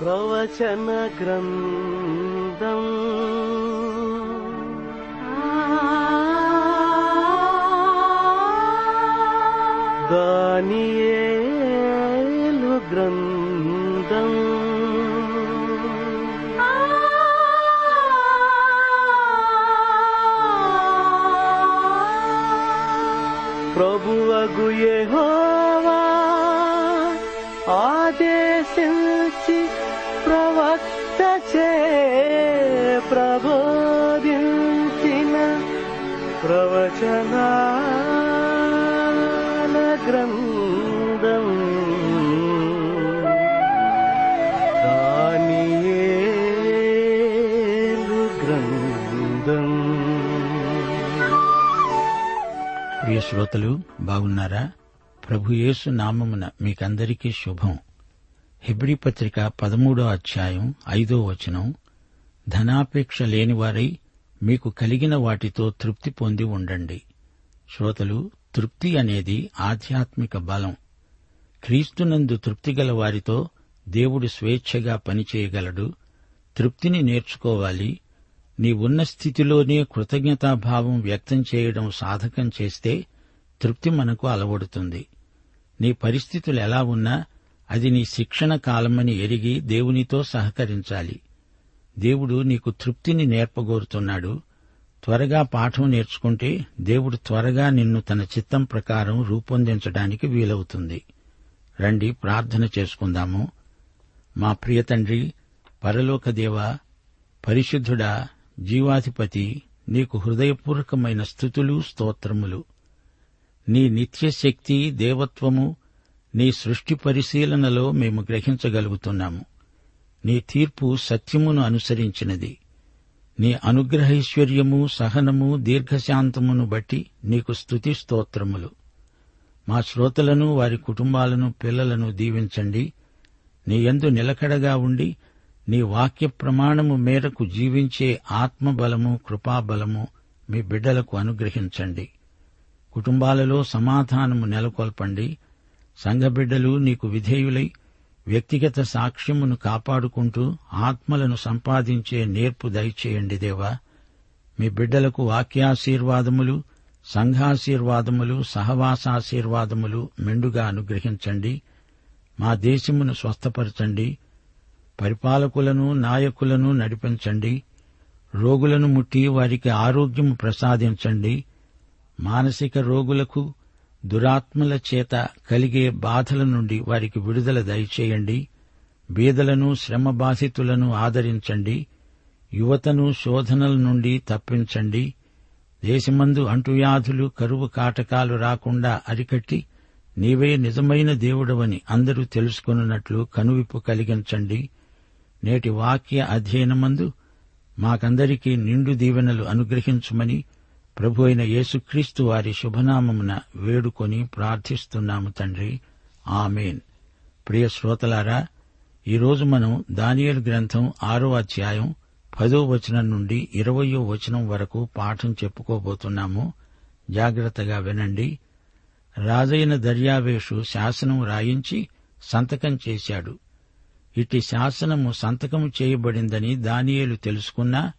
ప్రవచన గ్రంథం. దానియేలు గ్రంథం. ప్రభువగు యెహోవా శ్రోతలు బాగున్నారా? ప్రభు యేసు నామమున మీకందరికీ శుభం. హెబ్రి పత్రిక పదమూడో అధ్యాయం ఐదో వచనం. ధనాపేక్ష లేనివారై మీకు కలిగిన వాటితో తృప్తి పొంది ఉండండి. శ్రోతలు తృప్తి అనేది ఆధ్యాత్మిక బలం. క్రీస్తునందు తృప్తిగల వారితో దేవుడు స్వేచ్ఛగా పనిచేయగలడు. తృప్తిని నేర్చుకోవాలి. నీ ఉన్న స్థితిలోనే కృతజ్ఞతాభావం వ్యక్తం చేయడం సాధకం చేస్తే తృప్తి మనకు అలవడుతుంది. నీ పరిస్థితులు ఎలా ఉన్నా అది నీ శిక్షణ కాలమని ఎరిగి దేవునితో సహకరించాలి. దేవుడు నీకు తృప్తిని నేర్పగోరుతున్నాడు. త్వరగా పాఠం నేర్చుకుంటే దేవుడు త్వరగా నిన్ను తన చిత్తం ప్రకారం రూపొందించడానికి వీలవుతుంది. రండి ప్రార్థన చేసుకుందాము. మా ప్రియ తండ్రి పరిశుద్ధుడా జీవాధిపతి నీకు హృదయపూర్వకమైన స్థుతులు స్తోత్రములు. నీ నిత్యశక్తి దేవత్వము నీ సృష్టి పరిశీలనలో మేము గ్రహించగలుగుతున్నాము. నీ తీర్పు సత్యమును అనుసరించినది. నీ అనుగ్రహైశ్వర్యము సహనము దీర్ఘశాంతమును బట్టి నీకు స్తుతి స్తోత్రములు. మా శ్రోతలను వారి కుటుంబాలను పిల్లలను దీవించండి. నీ యందు నిలకడగా ఉండి నీ వాక్య ప్రమాణము మేరకు జీవించే ఆత్మబలము కృపాబలము మీ బిడ్డలకు అనుగ్రహించండి. కుటుంబాలలో సమాధానము నెలకొల్పండి. సంఘబిడ్డలు నీకు విధేయులై వ్యక్తిగత సాక్ష్యమును కాపాడుకుంటూ ఆత్మలను సంపాదించే నేర్పు దయచేయండి దేవా. మీ బిడ్డలకు వాక్యాశీర్వాదములు సంఘాశీర్వాదములు సహవాసాశీర్వాదములు మెండుగా అనుగ్రహించండి. మా దేశమును స్వస్థపరచండి. పరిపాలకులను నాయకులను నడిపించండి. రోగులను ముట్టి వారికి ఆరోగ్యము ప్రసాదించండి. మానసిక రోగులకు దురాత్మల చేత కలిగే బాధల నుండి వారికి విడుదల దయచేయండి. బీదలను శ్రమబాధితులను ఆదరించండి. యువతను శోధనల నుండి తప్పించండి. దేశమందు అంటువ్యాధులు కరువు కాటకాలు రాకుండా అరికట్టి నీవే నిజమైన దేవుడవని అందరూ తెలుసుకున్నట్లు కనువిప్పు కలిగించండి. నేటి వాక్య అధ్యయనమందు మాకందరికీ నిండు దీవెనలు అనుగ్రహించుమని ప్రభు అయిన యేసుక్రీస్తు వారి శుభనామమున వేడుకొని ప్రార్థిస్తున్నాము తండ్రి. ఆమెన్. ప్రియ శ్రోతలారా ఈరోజు మనం దానియల్ గ్రంథం ఆరో అధ్యాయం పదో వచనం నుండి ఇరవయో వచనం వరకు పాఠం చెప్పుకోబోతున్నాము. జాగ్రత్తగా వినండి. రాజైన దర్యావేషు శాసనం రాయించి సంతకం చేశాడు. ఇట్టి శాసనము సంతకం చేయబడిందని దానియేలు తెలుసుకున్నా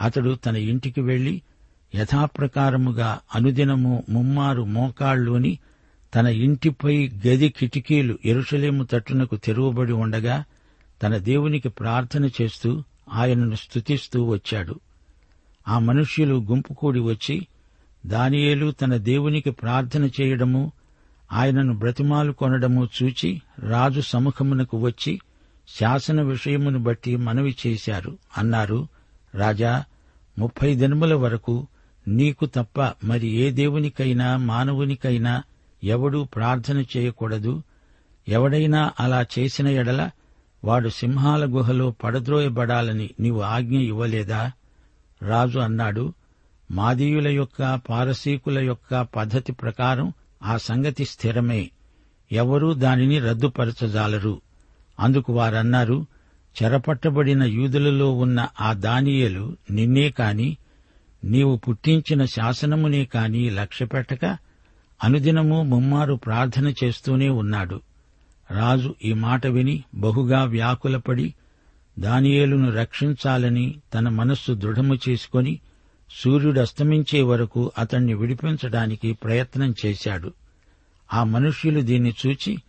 అతడు తన ఇంటికి వెళ్ళి యథాప్రకారముగా అనుదినము ముమ్మారు మోకాళ్ళోని తన ఇంటిపై గది కిటికీలు ఎరుషలేము తట్టునకు తెరువబడి ఉండగా తన దేవునికి ప్రార్థన చేస్తూ ఆయనను స్తుతిస్తూ వచ్చాడు. ఆ మనుష్యులు గుంపు కూడి వచ్చి దానియేలు తన దేవునికి ప్రార్థన చేయడము ఆయనను బ్రతిమాలు కొనడము చూచి రాజు సముఖమునకు వచ్చి శాసన విషయమును బట్టి మనవి చేశారు. అన్నారు రాజా ముప్పై దినముల వరకు నీకు తప్ప మరి ఏ దేవునికైనా మానవునికైనా ఎవడూ ప్రార్థన చేయకూడదు? ఎవడైనా అలా చేసిన ఎడల వాడు సింహాల గుహలో పడద్రోయబడాలని నీవు ఆజ్ఞ ఇవ్వలేదా? రాజు అన్నాడు. మాదీయుల యొక్క పారసీకుల యొక్క పద్ధతి ప్రకారం ఆ సంగతి స్థిరమే. ఎవరూ దానిని రద్దుపరచజాలరు. అందుకు వారన్నారు చెరపట్టబడిన యూదులలో ఉన్న ఆ దానియేలు నిన్నే కాని నీవు పుట్టించిన శాసనమునే కాని లక్ష్యపెట్టక అనుదినము ముమ్మారు ప్రార్థన చేస్తూనే ఉన్నాడు. రాజు ఈ మాట విని బహుగా వ్యాకులపడి దానియేలును రక్షించాలని తన మనస్సు దృఢము చేసుకొని సూర్యుడు అస్తమించే వరకు అతణ్ణి విడిపించడానికి ప్రయత్నం చేశాడు. ఆ మనుష్యులు దీన్ని చూచి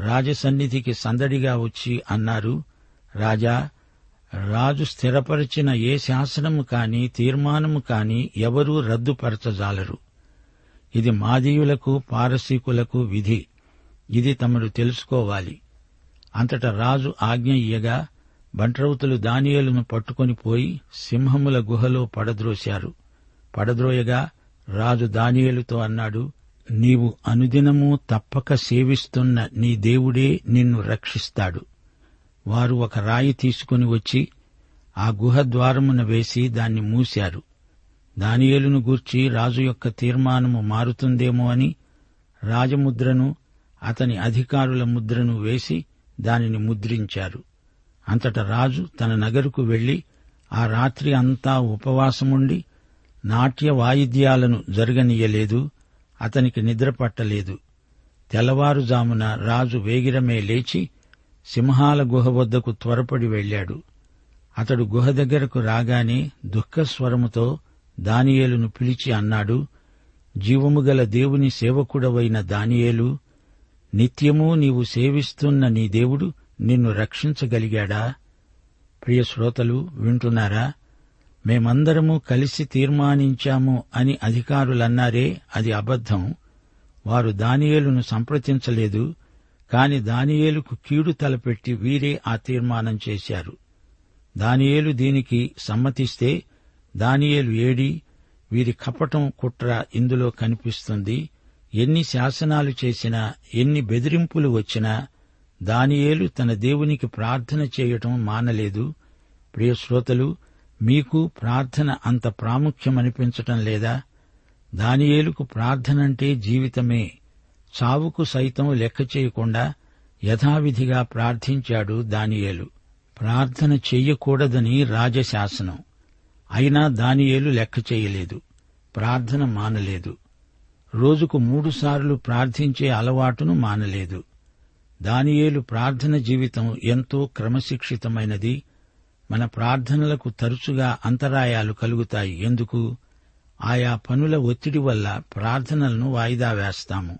రాజసన్నిధికి సందడిగా వచ్చి అన్నారు రాజా రాజు స్థిరపరిచిన ఏ శాసనము కాని తీర్మానము కాని ఎవరూ రద్దుపరచజాలరు. ఇది మాదీయులకు పారసీకులకు విధి. ఇది తమరు తెలుసుకోవాలి. అంతట రాజు ఆజ్ఞ ఇయ్యగా బంట్రౌతులు దానియలను పట్టుకొని పోయి సింహముల గుహలో పడద్రోశారు. పడద్రోయగా రాజు దానియలుతో అన్నాడు నీవు అనుదినము తప్పక సేవిస్తున్న నీ దేవుడే నిన్ను రక్షిస్తాడు. వారు ఒక రాయి తీసుకుని వచ్చి ఆ గుహ ద్వారమున వేసి దాన్ని మూశారు. దానియేలును గూర్చి రాజు యొక్క తీర్మానము మారుతుందేమో అని రాజముద్రను అతని అధికారుల ముద్రను వేసి దానిని ముద్రించారు. అంతట రాజు తన నగరుకు వెళ్ళి ఆ రాత్రి అంతా ఉపవాసముండి నాట్య వాయిద్యాలను జరగనీయలేదు అతనికి నిద్ర పట్టలేదు. తెల్లవారుజామున రాజు వేగిరమే లేచి సింహాల గుహ వద్దకు త్వరపడి వెళ్ళాడు అతడు గుహ దగ్గరకు రాగానే దుఃఖస్వరముతో దానియేలును పిలిచి అన్నాడు జీవము గల దేవుని సేవకుడవైన దానియేలు నిత్యము నీవు సేవిస్తున్న నీ దేవుడు నిన్ను రక్షించగలిగాడా? ప్రియ శ్రోతలు వింటున్నారా? మేమందరము కలిసి తీర్మానించాము అని అధికారులన్నారే అది అబద్ధం. వారు దానియేలును సంప్రదించలేదు. కాని దానియేలుకు కీడు తలపెట్టి వీరే ఆ తీర్మానం చేశారు. దానియేలు దీనికి సమ్మతిస్తే దానియేలు ఏడి వీరి కపటం కుట్ర ఇందులో కనిపిస్తుంది. ఎన్ని శాసనాలు చేసినా ఎన్ని బెదిరింపులు వచ్చినా దానియేలు తన దేవునికి ప్రార్థన చేయటం మానలేదు. ప్రియ శ్రోతలు మీకు ప్రార్థన అంత ప్రాముఖ్యమనిపించటం లేదా? దానియేలుకు ప్రార్థనంటే జీవితమే. చావుకు సైతం లెక్క చేయకుండా యథావిధిగా ప్రార్థించాడు దానియేలు. ప్రార్థన చెయ్యకూడదని రాజశాసనం. అయినా దానియేలు లెక్క చేయలేదు. ప్రార్థన మానలేదు. రోజుకు మూడుసార్లు ప్రార్థించే అలవాటును మానలేదు. దానియేలు ప్రార్థన జీవితం ఎంతో క్రమశిక్షితమైనది. మన ప్రార్థనలకు తరచుగా అంతరాయాలు కలుగుతాయి. ఎందుకు? ఆయా పనుల ఒత్తిడి వల్ల ప్రార్థనలను వాయిదా వేస్తాము.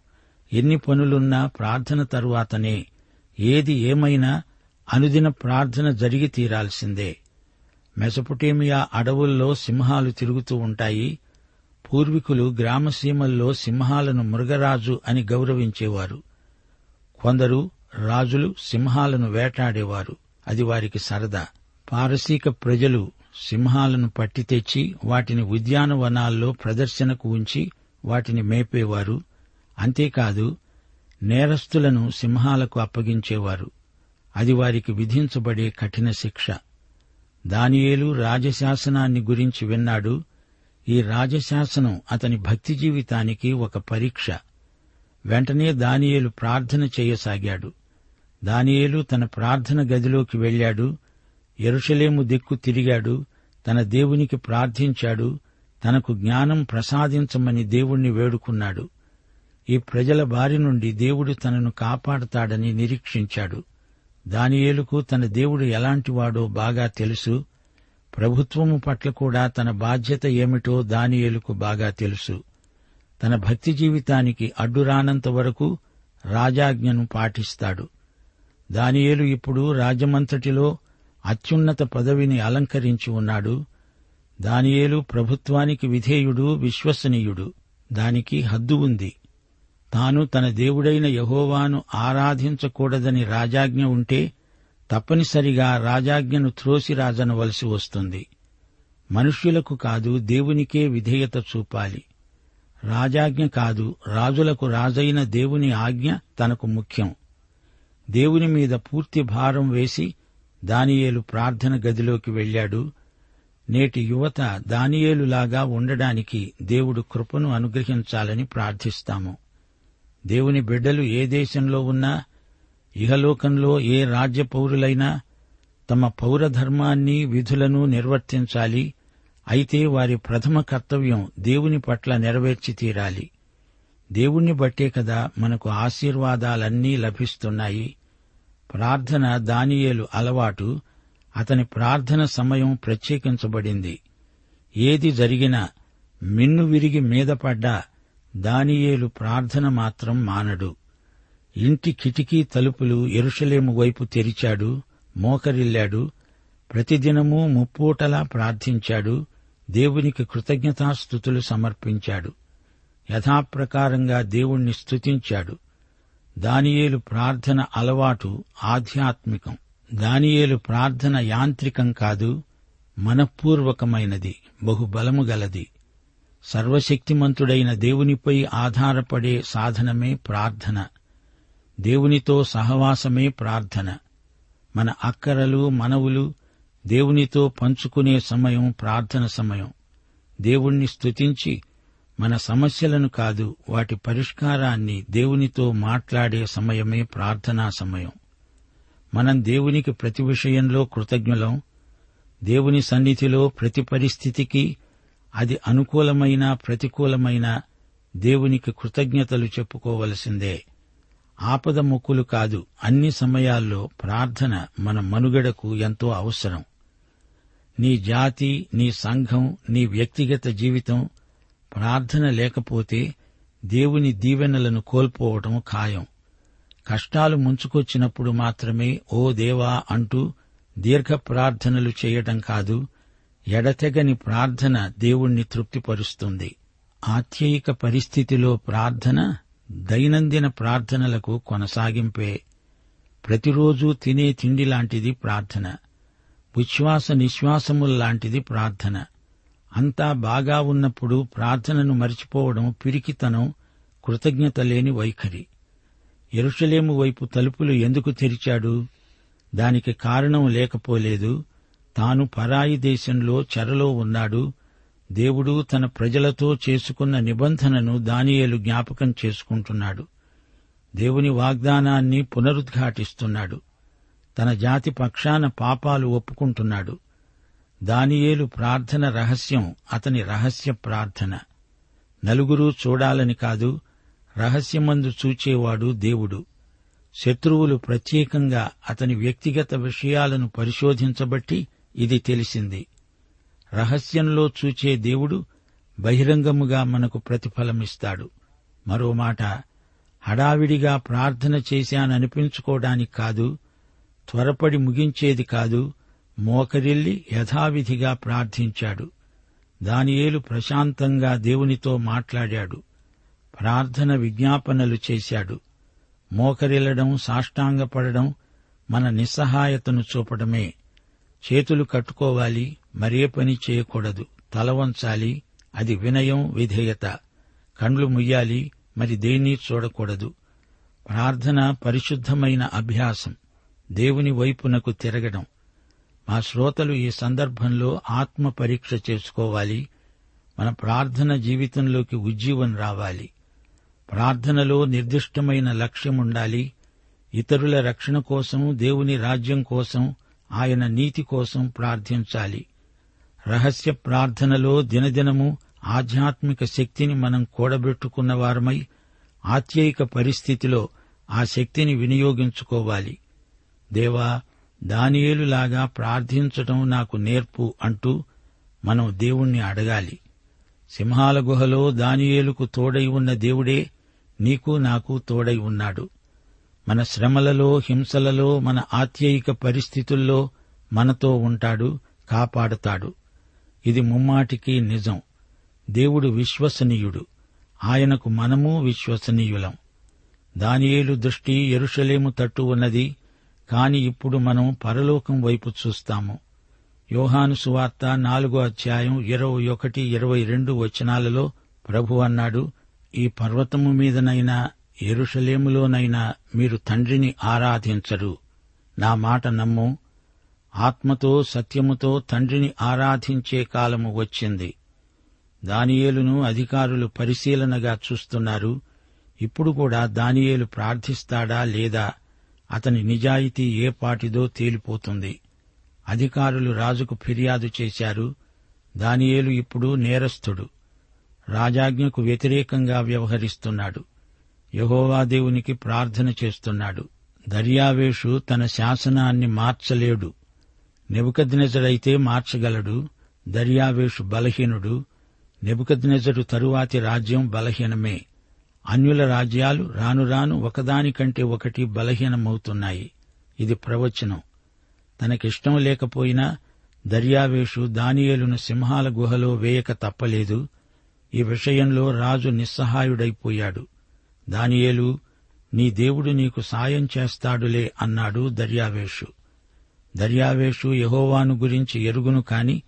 ఎన్ని పనులున్నా ప్రార్థన తరువాతనే ఏది ఏమైనా అనుదిన ప్రార్థన జరిగి తీరాల్సిందే. మెసపుటేమియా అడవుల్లో సింహాలు తిరుగుతూ ఉంటాయి. పూర్వీకులు గ్రామసీమల్లో సింహాలను మృగరాజు అని గౌరవించేవారు. కొందరు రాజులు సింహాలను వేటాడేవారు. అది వారికి సరదా. పారసీక ప్రజలు సింహాలను పట్టి తెచ్చి వాటిని ఉద్యానవనాల్లో ప్రదర్శనకు ఉంచి వాటిని మేపేవారు. అంతేకాదు నేరస్తులను సింహాలకు అప్పగించేవారు. అది వారికి విధించబడే కఠిన శిక్ష. దానియేలు రాజశాసనాన్ని గురించి విన్నాడు. ఈ రాజశాసనం అతని భక్తి జీవితానికి ఒక పరీక్ష. వెంటనే దానియేలు ప్రార్థన చేయసాగాడు. దానియేలు తన ప్రార్థన గదిలోకి వెళ్ళాడు ఎరుషలేము దిక్కు తిరిగాడు. తన దేవునికి ప్రార్థించాడు. తనకు జ్ఞానం ప్రసాదించమని దేవుణ్ణి వేడుకున్నాడు. ఈ ప్రజల బారి నుండి దేవుడు తనను కాపాడతాడని నిరీక్షించాడు. దానియేలుకు తన దేవుడు ఎలాంటివాడో బాగా తెలుసు. ప్రభుత్వము పట్ల కూడా తన బాధ్యత ఏమిటో దానియేలుకు బాగా తెలుసు. తన భక్తి జీవితానికి అడ్డురానంత వరకు రాజాజ్ఞను పాటిస్తాడు. దానియేలు ఇప్పుడు రాజమంతటిలో అత్యున్నత పదవిని అలంకరించి ఉన్నాడు. దానియేలు ప్రభుత్వానికి విధేయుడు విశ్వసనీయుడు. దానికి హద్దు ఉంది. తాను తన దేవుడైన యహోవాను ఆరాధించకూడదని రాజాజ్ఞ ఉంటే తప్పనిసరిగా రాజాజ్ఞను త్రోసిరాజనవలసి వస్తుంది. మనుష్యులకు కాదు దేవునికే విధేయత చూపాలి. రాజాజ్ఞ కాదు రాజులకు రాజైన దేవుని ఆజ్ఞ తనకు ముఖ్యం. దేవుని మీద పూర్తి భారం వేసి దానియేలు ప్రార్థన గదిలోకి వెళ్ళాడు. నేటి యువత దానియేలులాగా ఉండడానికి దేవుడు కృపను అనుగ్రహించాలని ప్రార్థిస్తాము. దేవుని బిడ్డలు ఏ దేశంలో ఉన్నా ఇహలోకంలో ఏ రాజ్య పౌరులైనా తమ పౌరధర్మాన్ని విధులను నిర్వర్తించాలి. అయితే వారి ప్రథమ కర్తవ్యం దేవుని పట్ల నెరవేర్చి తీరాలి. దేవుణ్ణి బట్టే కదా మనకు ఆశీర్వాదాలన్నీ లభిస్తున్నాయి. ప్రార్థన దానియేలు అలవాటు అతని ప్రార్థన సమయం ప్రత్యేకించబడింది. ఏది జరిగినా మిన్ను విరిగి మీద పడ్డా దానియేలు ప్రార్థన మాత్రం మానడు. ఇంటి కిటికీ తలుపులు ఎరుషలేము వైపు తెరిచాడు మోకరిల్లాడు ప్రతిదినమూ ముప్పూటలా ప్రార్థించాడు దేవునికి కృతజ్ఞతాస్థుతులు సమర్పించాడు. యథాప్రకారంగా దేవుణ్ణి స్తుతించాడు. దానియేలు ప్రార్థన అలవాటు ఆధ్యాత్మికం. దానియేలు ప్రార్థన యాంత్రికం కాదు మనఃపూర్వకమైనది బహుబలము గలది. సర్వశక్తిమంతుడైన దేవునిపై ఆధారపడే సాధనమే ప్రార్థన. దేవునితో సహవాసమే ప్రార్థన. మన అక్కరలు మనవులు దేవునితో పంచుకునే సమయం ప్రార్థన సమయం. దేవుణ్ణి స్తుతించి మన సమస్యలను కాదు వాటి పరిష్కారాన్ని దేవునితో మాట్లాడే సమయమే ప్రార్థనా సమయం. మనం దేవునికి ప్రతి విషయంలో కృతజ్ఞులం. దేవుని సన్నిధిలో ప్రతి పరిస్థితికి అది అనుకూలమైన ప్రతికూలమైన దేవునికి కృతజ్ఞతలు చెప్పుకోవలసిందే. ఆపద మొక్కులు కాదు అన్ని సమయాల్లో ప్రార్థన మన మనుగడకు ఎంతో అవసరం. నీ జాతి నీ సంఘం నీ వ్యక్తిగత జీవితం ప్రార్థన లేకపోతే దేవుని దీవెనలను కోల్పోవటం ఖాయం. కష్టాలు ముంచుకొచ్చినప్పుడు మాత్రమే ఓ దేవా అంటూ దీర్ఘ ప్రార్థనలు చేయటం కాదు ఎడతెగని ప్రార్థన దేవుణ్ణి తృప్తిపరుస్తుంది. ఆత్యయిక పరిస్థితిలో ప్రార్థన దైనందిన ప్రార్థనలకు కొనసాగింపే ప్రతిరోజూ తినే తిండి లాంటిది ప్రార్థన. విశ్వాస నిశ్వాసముల్లాంటిది ప్రార్థన. అంతా బాగా ఉన్నప్పుడు ప్రార్థనను మరిచిపోవడం పిరికితనం కృతజ్ఞత లేని వైఖరి. ఎరుషలేము వైపు తలుపులు ఎందుకు తెరిచాడు? దానికి కారణం లేకపోలేదు. తాను పరాయి దేశంలో చెరలో ఉన్నాడు. దేవుడు తన ప్రజలతో చేసుకున్న నిబంధనను దానియేలు జ్ఞాపకం చేసుకుంటున్నాడు. దేవుని వాగ్దానాన్ని పునరుద్ఘాటిస్తున్నాడు. తన జాతి పక్షాన పాపాలు ఒప్పుకుంటున్నాడు. దానియేలు ప్రార్థన రహస్యం అతని రహస్య ప్రార్థన. నలుగురు చూడాలని కాదు రహస్యమందు చూచేవాడు దేవుడు. శత్రువులు ప్రత్యేకంగా అతని వ్యక్తిగత విషయాలను పరిశోధించబట్టి ఇది తెలిసింది. రహస్యంలో చూచే దేవుడు బహిరంగముగా మనకు ప్రతిఫలమిస్తాడు. మరో మాట హడావిడిగా ప్రార్థన చేశాననిపించుకోవడానికి కాదు త్వరపడి ముగించేది కాదు మోకరిల్లి యథావిధిగా ప్రార్థించాడు. దానియేలు ప్రశాంతంగా దేవునితో మాట్లాడాడు. ప్రార్థన విజ్ఞాపనలు చేశాడు. మోకరిల్లడం సాష్టాంగపడడం మన నిస్సహాయతను చూపడమే. చేతులు కట్టుకోవాలి మరే పని చేయకూడదు. తల వంచాలి అది వినయం విధేయత. కండ్లు ముయ్యాలి మరి దేన్ని చూడకూడదు. ప్రార్థన పరిశుద్ధమైన అభ్యాసం. దేవుని వైపునకు తిరగడం. మా శ్రోతలు ఈ సందర్భంలో ఆత్మ పరీక్ష చేసుకోవాలి. మన ప్రార్థన జీవితంలోకి ఉజ్జీవం రావాలి. ప్రార్థనలో నిర్దిష్టమైన లక్ష్యముండాలి. ఇతరుల రక్షణ కోసం దేవుని రాజ్యం కోసం ఆయన నీతి కోసం ప్రార్థించాలి. రహస్య ప్రార్థనలో దినదినము ఆధ్యాత్మిక శక్తిని మనం కూడబెట్టుకున్న వారమై ఆత్యయిక పరిస్థితిలో ఆ శక్తిని వినియోగించుకోవాలి. దేవా దానియేలులాగా ప్రార్థించటం నాకు నేర్పు అంటూ మనం దేవుణ్ణి అడగాలి. సింహాల గుహలో దానియేలుకు తోడై ఉన్న దేవుడే నీకు నాకు తోడై ఉన్నాడు. మన శ్రమలలో హింసలలో మన ఆత్యయిక పరిస్థితుల్లో మనతో ఉంటాడు కాపాడుతాడు. ఇది ముమ్మాటికి నిజం. దేవుడు విశ్వసనీయుడు. ఆయనకు మనము విశ్వసనీయులం. దానియేలు దృష్టి ఎరుషలేము తట్టు ఉన్నది కాని ఇప్పుడు మనం పరలోకం వైపు చూస్తాము. యోహాను సువార్త నాలుగో అధ్యాయం ఇరవై ఒకటి ఇరవై రెండు వచనాలలో ప్రభు అన్నాడు ఈ పర్వతము మీదనైనా ఎరుషలేములోనైనా మీరు తండ్రిని ఆరాధించరు. నా మాట నమ్ము. ఆత్మతో సత్యముతో తండ్రిని ఆరాధించే కాలము వచ్చింది. దానియేలును అధికారులు పరిశీలనగా చూస్తున్నారు. ఇప్పుడు కూడా దానియేలు ప్రార్థిస్తాడా లేదా అతని నిజాయితీ ఏ పాటిదో తేలిపోతుంది. అధికారులు రాజుకు ఫిర్యాదు చేశారు. దానియేలు ఇప్పుడు నేరస్థుడు రాజాజ్ఞకు వ్యతిరేకంగా వ్యవహరిస్తున్నాడు. యహోవా దేవునికి ప్రార్థన చేస్తున్నాడు. దర్యావేషు తన శాసనాన్ని మార్చలేడు. నెబుకద్నెజడైతే మార్చగలడు. దర్యావేషు బలహీనుడు. నెబుకద్నెజడు తరువాతి రాజ్యం బలహీనమే. అన్యుల రాజ్యాలు రాను రాను ఒకదానికంటే ఒకటి బలహీనమవుతున్నాయి. ఇది ప్రవచనం. తనకిష్టం లేకపోయినా దర్యావేషు దానియేలును సింహాల గుహలో వేయక తప్పలేదు. ఈ విషయంలో రాజు నిస్సహాయుడైపోయాడు. దానియేలు నీ దేవుడు నీకు సాయం చేస్తాడులే అన్నాడు దర్యావేషు. దర్యావేషు యహోవాను గురించి ఎరుగును కాని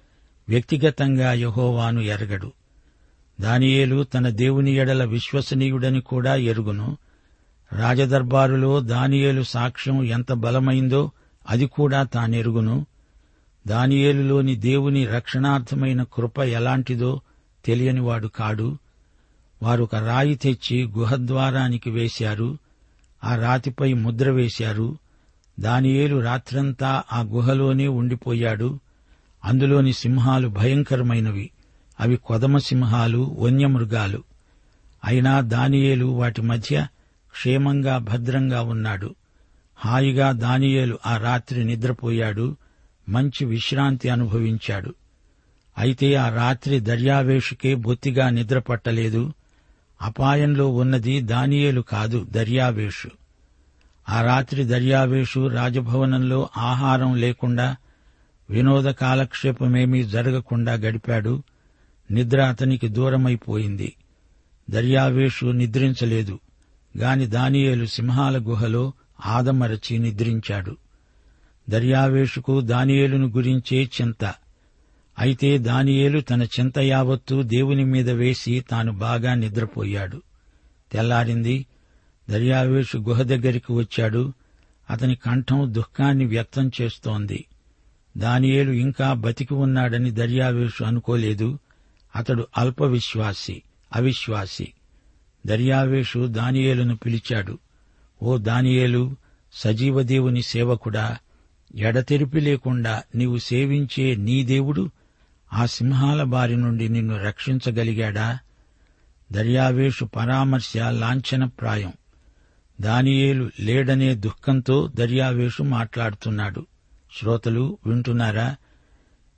వ్యక్తిగతంగా యహోవాను ఎరగడు. దానియేలు తన దేవుని ఎడల విశ్వసనీయుడని కూడా ఎరుగును. రాజదర్బారులో దానియేలు సాక్ష్యం ఎంత బలమైందో అది కూడా తానెరుగును. దానియేలులోని దేవుని రక్షణార్థమైన కృప ఎలాంటిదో తెలియనివాడు కాడు. వారు ఒక రాయి తెచ్చి గుహద్వారానికి వేశారు. ఆ రాతిపై ముద్ర వేశారు. దానియేలు రాత్రంతా ఆ గుహలోనే ఉండిపోయాడు. అందులోని సింహాలు భయంకరమైనవి. అవి కొదమ సింహాలు వన్యమృగాలు. అయినా దానియేలు వాటి మధ్య క్షేమంగా భద్రంగా ఉన్నాడు. హాయిగా దానియేలు ఆ రాత్రి నిద్రపోయాడు. మంచి విశ్రాంతి అనుభవించాడు. అయితే ఆ రాత్రి దర్యావేషుకే బొత్తిగా నిద్రపట్టలేదు. అపాయంలో ఉన్నది దానియేలు కాదు దర్యావేషు. ఆ రాత్రి దర్యావేషు రాజభవనంలో ఆహారం లేకుండా వినోద కాలక్షేపమేమీ జరగకుండా గడిపాడు నిద్ర అతనికి దూరమైపోయింది. దర్యావేషు నిద్రించలేదు గాని దానియేలు సింహాల గుహలో ఆదమరచి నిద్రించాడు. దర్యావేషుకు దానియేలును గురించే చింత. అయితే దానియేలు తన చింత యావత్తు దేవుని మీద వేసి తాను బాగా నిద్రపోయాడు. తెల్లారింది. దర్యావేషు గుహ దగ్గరికి వచ్చాడు. అతని కంఠం దుఃఖాన్ని వ్యక్తం చేస్తోంది. దానియేలు ఇంకా బతికి ఉన్నాడని దర్యావేషు అనుకోలేదు. అతడు అల్ప విశ్వాసి అవిశ్వాసి. దర్యావేషు దానియేలును పిలిచాడు. ఓ దానియేలు సజీవదేవుని సేవకుడా ఎడతెరిపి లేకుండా నీవు సేవించే నీ దేవుడు ఆ సింహాల బారి నుండి నిన్ను రక్షించగలిగాడా? దర్యావేషు పరామర్శ లాంఛనప్రాయం. దానియేలు లేడనే దుఃఖంతో దర్యావేషు మాట్లాడుతున్నాడు. శ్రోతలు వింటున్నారా?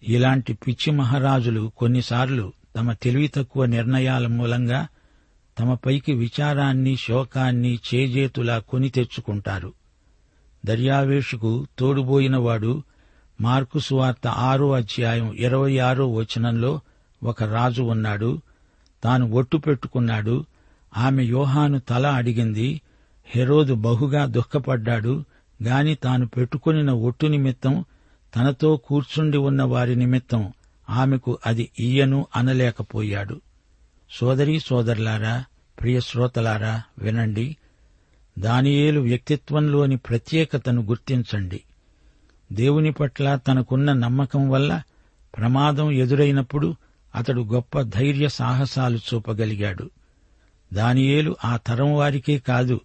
ఇలాంటి పిచ్చి మహారాజులు కొన్నిసార్లు తమ తెలివి తక్కువ నిర్ణయాల మూలంగా తమపైకి విచారాన్ని శోకాన్ని చేజేతులా కొని తెచ్చుకుంటారు. దర్యావేషుకు తోడుబోయినవాడు మార్కు సువార్త ఆరో అధ్యాయం ఇరవై ఆరో వచనంలో ఒక రాజు ఉన్నాడు. తాను ఒట్టు పెట్టుకున్నాడు. ఆమె యోహాను తల అడిగింది. హెరోదు బహుగా దుఃఖపడ్డాడు. గాని తాను పెట్టుకునిన ఒట్టు నిమిత్తం తనతో కూర్చుండి ఉన్న వారి నిమిత్తం ఆమెకు అది ఇయ్యను అనలేకపోయాడు. సోదరీ సోదరులారా ప్రియ శ్రోతలారా వినండి. దానియేలు వ్యక్తిత్వంలోని ప్రత్యేకతను గుర్తించండి. దేవుని పట్ల తనకున్న నమ్మకం వల్ల ప్రమాదం ఎదురైనప్పుడు అతడు గొప్ప ధైర్య సాహసాలు చూపగలిగాడు. దానియేలు ఆ తరం వారికే కాదు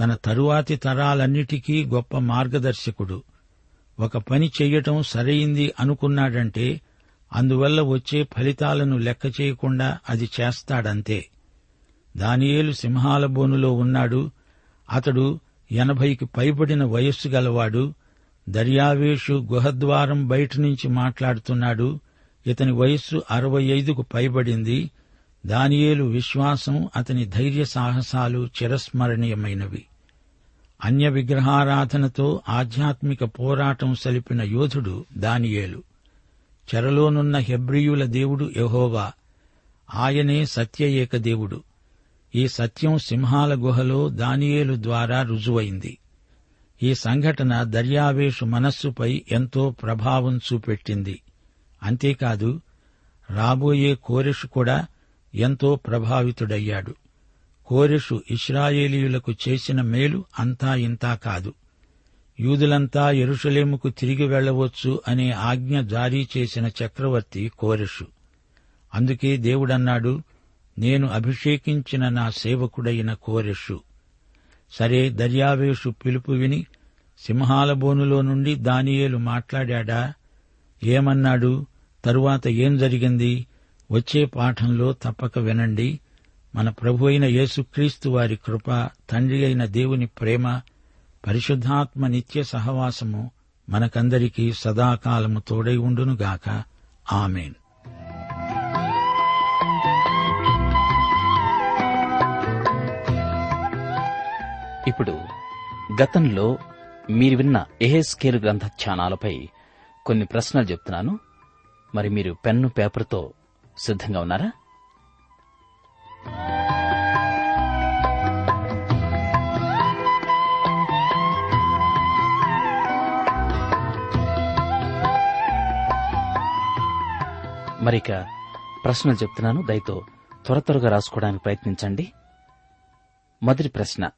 తన తరువాతి తరాలన్నిటికీ గొప్ప మార్గదర్శకుడు. ఒక పని చెయ్యటం సరైంది అనుకున్నాడంటే అందువల్ల వచ్చే ఫలితాలను లెక్క చేయకుండా అది చేస్తాడంతే. దానియేలు సింహాల బోనులో ఉన్నాడు. అతడు ఎనభైకి పైబడిన వయస్సు గలవాడు. దర్యావేషు గుహద్వారం బయట నుంచి మాట్లాడుతున్నాడు. ఇతని వయస్సు అరవై ఐదుకు పైబడింది. దానియేలు విశ్వాసం అతని ధైర్య సాహసాలు చిరస్మరణీయమైనవి. అన్య విగ్రహారాధనతో ఆధ్యాత్మిక పోరాటం సలిపిన యోధుడు దానియేలు. చెరలోనున్న హెబ్రియుల దేవుడు యహోవా. ఆయనే సత్య ఏకదేవుడు ఈ సత్యం సింహాల గుహలో దానియేలు ద్వారా రుజువైంది. ఈ సంఘటన దర్యావేషు మనస్సుపై ఎంతో ప్రభావం చూపెట్టింది. అంతేకాదు రాబోయే కోరెషు కూడా ఎంతో ప్రభావితుడయ్యాడు. కోరెషు ఇస్రాయేలీయులకు చేసిన మేలు అంతా ఇంతా కాదు. యూదులంతా ఎరుషలేముకు తిరిగి వెళ్ళవచ్చు అనే ఆజ్ఞ జారీ చేసిన చక్రవర్తి కోరెషు. అందుకే దేవుడన్నాడు నేను అభిషేకించిన నా సేవకుడైన కోరెషు. సరే దర్యావేషు పిలుపు విని సింహాల బోనులో నుండి దానియేలు మాట్లాడా ఏమన్నాడు? తరువాత ఏం జరిగింది? వచ్చే పాఠంలో తప్పక వినండి. మన ప్రభు అయిన యేసుక్రీస్తు వారి కృప తండ్రి అయిన దేవుని ప్రేమ పరిశుద్ధాత్మ నిత్య సహవాసము మనకందరికీ సదాకాలము తోడై ఉండునుగాక. ఆమెన్. ఇప్పుడు గతంలో మీరు విన్న ఎహెస్కేలు గ్రంథ ధ్యానాలపై కొన్ని ప్రశ్నలు చెప్తున్నాను. మరి మీరు పెన్ను పేపర్తో సిద్ధంగా ఉన్నారా? మరిక ప్రశ్నలు చెప్తున్నాను. దయతో త్వర త్వరగా రాసుకోవడానికి ప్రయత్నించండి. మొదటి ప్రశ్న.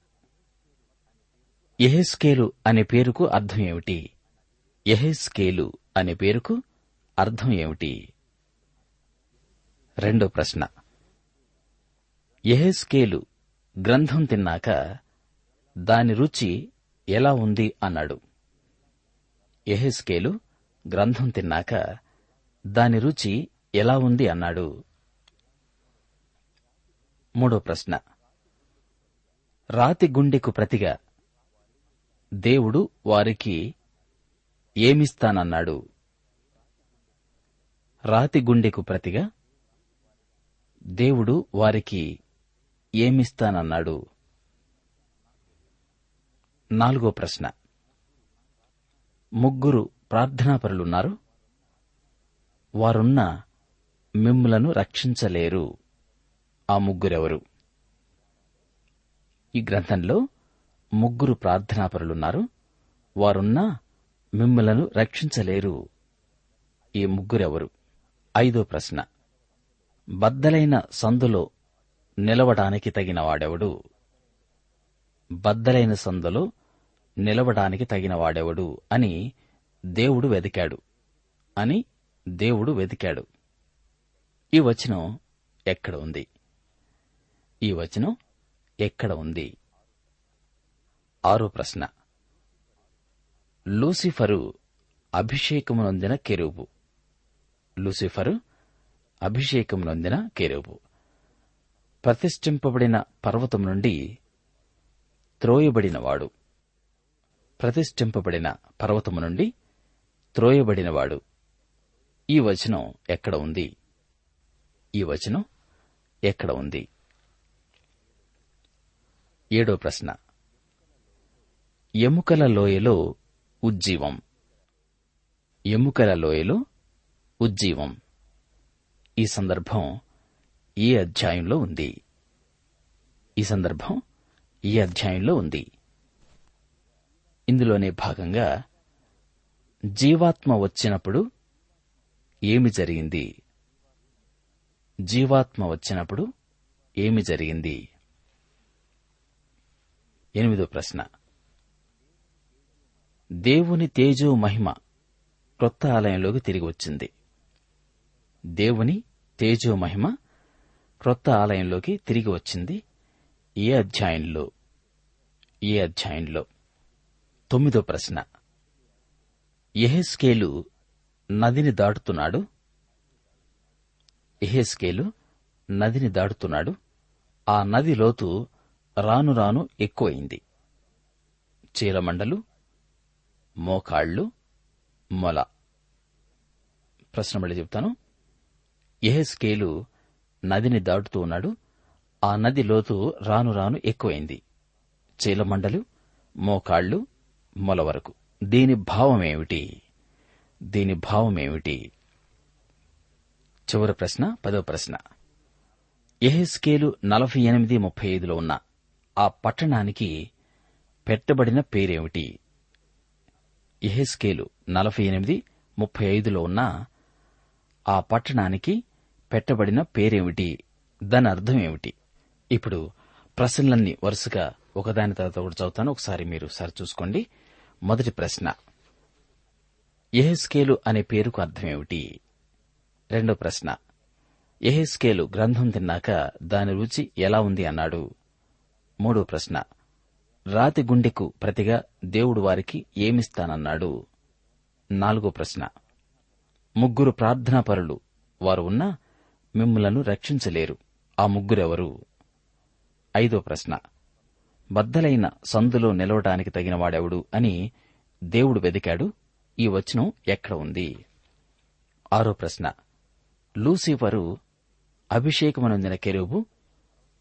ఎహెస్కేలు అనే పేరుకు అర్థం ఏమిటి? ఎహెస్కేలు అనే పేరుకు అర్థం ఏమిటి? రెండో ప్రశ్న. ఎహెస్కేలు గ్రంథం తిన్నాక దాని రుచి ఎలా ఉంది అన్నాడు. ఎహెస్కేలు గ్రంథం తిన్నాక దాని రుచి ఎలా ఉంది అన్నాడు. మూడో ప్రశ్న. రాతి గుండెకు ప్రతిగా దేవుడు వారికి ఏమిస్తానన్నాడు? రాతి గుండెకు ప్రతిగా దేవుడు వారికి ఏమిస్తానన్నాడు? నాలుగో ప్రశ్న. ముగ్గురు ప్రార్థనాపరులున్నారు. వారున్న మిమ్ములను రక్షించలేరు. ఆ ముగ్గురెవరు? ఈ గ్రంథంలో ముగ్గురు ప్రార్థనాపరులున్నారు. వారున్న మిమ్మలను రక్షించలేరు. ఈ ముగ్గురెవరు? ఐదో ప్రశ్న. బద్దలైన సందులో నిలవడానికి తగిన వాడెవడు బద్దలైన సందులో నిలవడానికి తగిన వాడెవడు అని దేవుడు వెదికాడు అని దేవుడు వెదికాడు. ఈ వచనం ఎక్కడ ఉంది? ఈ వచనం ఎక్కడ ఉంది? ఆరో ప్రశ్న. లూసిఫరు అభిషేకమునొందిన కెరూబు. లూసిఫరు అభిషేకమునొందిన కెరూబు. ప్రతిష్ఠింపబడిన పర్వతం నుండి త్రోయబడినవాడు. ప్రతిష్ఠింపబడిన పర్వతము నుండి త్రోయబడినవాడు. ఈ వచనం ఎక్కడ ఉంది? ఈ వచనం ఎక్కడ ఉంది? ఏడో ప్రశ్న. ఎముకల లోయలో ఉజ్జీవం. ఎముకల లోయలో ఉజ్జీవం. ఈ సందర్భం ఈ అధ్యాయంలో ఉంది? ఈ సందర్భం ఈ అధ్యాయంలో ఉంది? ఇందులోనే భాగంగా జీవాత్మ వచ్చినప్పుడు ఏమి జరిగింది? జీవాత్మ వచ్చినప్పుడు ఏమి జరిగింది? ఎనిమిదో ప్రశ్న. దేవుని తేజో మహిమ క్రొత్త ఆలయంలోకి తిరిగి వచ్చింది. దేవుని తేజో మహిమ క్రొత్త ఆలయంలోకి తిరిగి వచ్చింది ఏ అధ్యాయంలో? ఏ అధ్యాయంలో? తొమ్మిదో ప్రశ్న. ఎహెస్కేలు నదిని దాటుతున్నాడు? ఎహెస్కేలు నదిని దాటుతున్నాడు. ఆ నది లోతు రాను రాను ఎక్కువైంది. చీలమండలు మోకాళ్ళు మొల. ప్రశ్న మళ్ళీ చెప్తాను. ఎహెస్కేలు నదిని దాటుతూ ఉన్నాడు. ఆ నది లోతు రాను రాను ఎక్కువైంది. చీలమండలు మోకాళ్ళు మొల వరకు. దీని భావమేమిటి? దీని భావమేమిటి? చివరి ప్రశ్న పదవ ప్రశ్న. ఎహెస్కేలు నలభై ఎనిమిది ముప్పై ఐదులో ఉన్న ఆ పట్టణానికి పెట్టబడిన పేరేమిటి? ఎహెస్కేలు నలభై ఎనిమిది ముప్పై ఐదులో ఉన్న ఆ పట్టణానికి పెట్టబడిన పేరేమిటి? దాని అర్థం ఏమిటి? ఇప్పుడు ప్రశ్నలన్నీ వరుసగా ఒకదాని తర్వాత ఒకటి చదువుతాను. ఒకసారి మీరు సరిచూసుకోండి మొదటి ప్రశ్న. ఎహెస్కేలు అనే పేరుకు అర్థమేమిటి రెండో ప్రశ్న. ఎహెస్కేలు గ్రంథం తిన్నాక దాని రుచి ఎలా ఉంది అన్నాడు? మూడో ప్రశ్న. రాతి గుండెకు ప్రతిగా దేవుడు వారికి ఏమిస్తానన్నాడు? నాలుగో ప్రశ్న. ముగ్గురు ప్రార్థనాపరులు వారు ఉన్నా మిమ్ములను రక్షించలేరు. ఆ ముగ్గురెవరు? ఐదో ప్రశ్న. బద్దలైన సందులో నిలవడానికి తగినవాడెవడు అని దేవుడు వెదికాడు. ఈ వచనం ఎక్కడ ఉంది? ఆరో ప్రశ్న. లూసిఫరు అభిషేకమనొందిన కెరూబు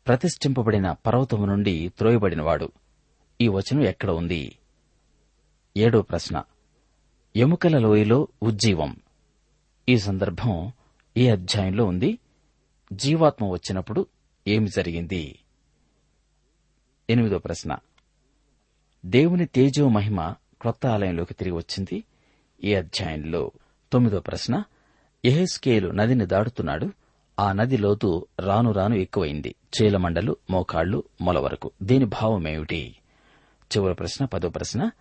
ప్రతిష్ఠింపబడిన పర్వతము నుండి త్రోయబడినవాడు. ఈ వచనం ఎక్కడ ఉంది? ఏడో ప్రశ్న. ఎముకల లోయలో ఉజ్జీవం. ఈ సందర్భం ఈ అధ్యాయంలో ఉంది. జీవాత్మ వచ్చినప్పుడు ఏమి జరిగింది? ఎనిమిదో ప్రశ్న. దేవుని తేజో మహిమ క్రొత్త ఆలయంలోకి తిరిగి వచ్చింది. ఈ అధ్యాయంలో తొమ్మిదో ప్రశ్న. ఎహెస్కేలు నదిని దాటుతున్నాడు. ఆ నది లోతు రాను రాను ఎక్కువైంది. చీలమండలు మోకాళ్ళు మొల వరకు. దీని భావమేమిటి? చివరి ప్రశ్న పదో ప్రశ్న.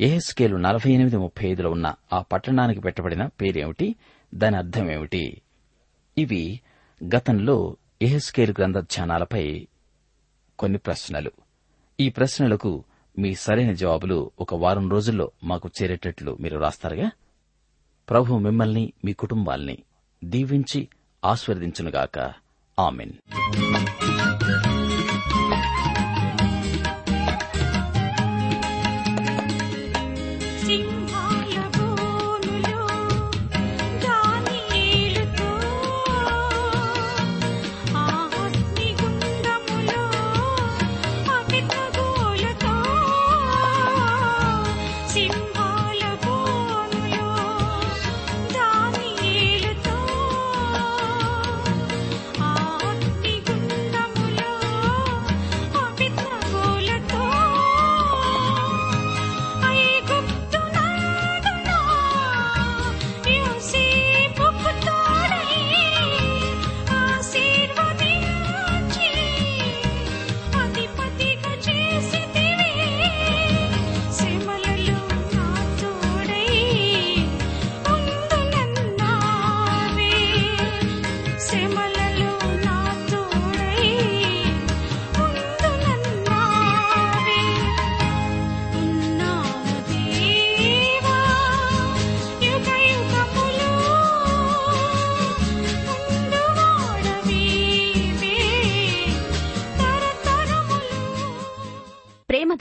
ఏహెస్కేలు నలభై ఎనిమిది ముప్పై ఐదులో ఉన్న ఆ పట్టణానికి పెట్టబడిన పేరేమిటి? దాని అర్థమేమిటి? ఇవి గతంలో ఎహెస్కేలు గ్రంథ ధ్యానాలపై కొన్ని ప్రశ్నలు. ఈ ప్రశ్నలకు మీ సరైన జవాబులు ఒక వారం రోజుల్లో మాకు చేరేటట్లు మీరు రాస్తారుగా? ప్రభు మిమ్మల్ని మీ కుటుంబాల్ని దీవించి ఆస్వర్దించునుగాక amen.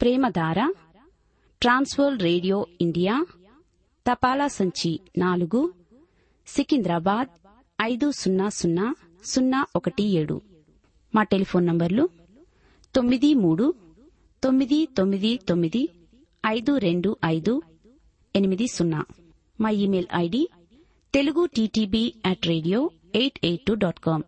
Premadhara Trans World radio India తపాలా సంచి నాలుగు సికింద్రాబాద్ ఐదు సున్నా సున్నా సున్నా ఒకటి ఏడు. మా టెలిఫోన్ నంబర్లు తొమ్మిది మూడు తొమ్మిది తొమ్మిది తొమ్మిది ఐదు రెండు ఐదు ఎనిమిది సున్నా. మా email ID Telugu TTB at radio eight eight two dot com.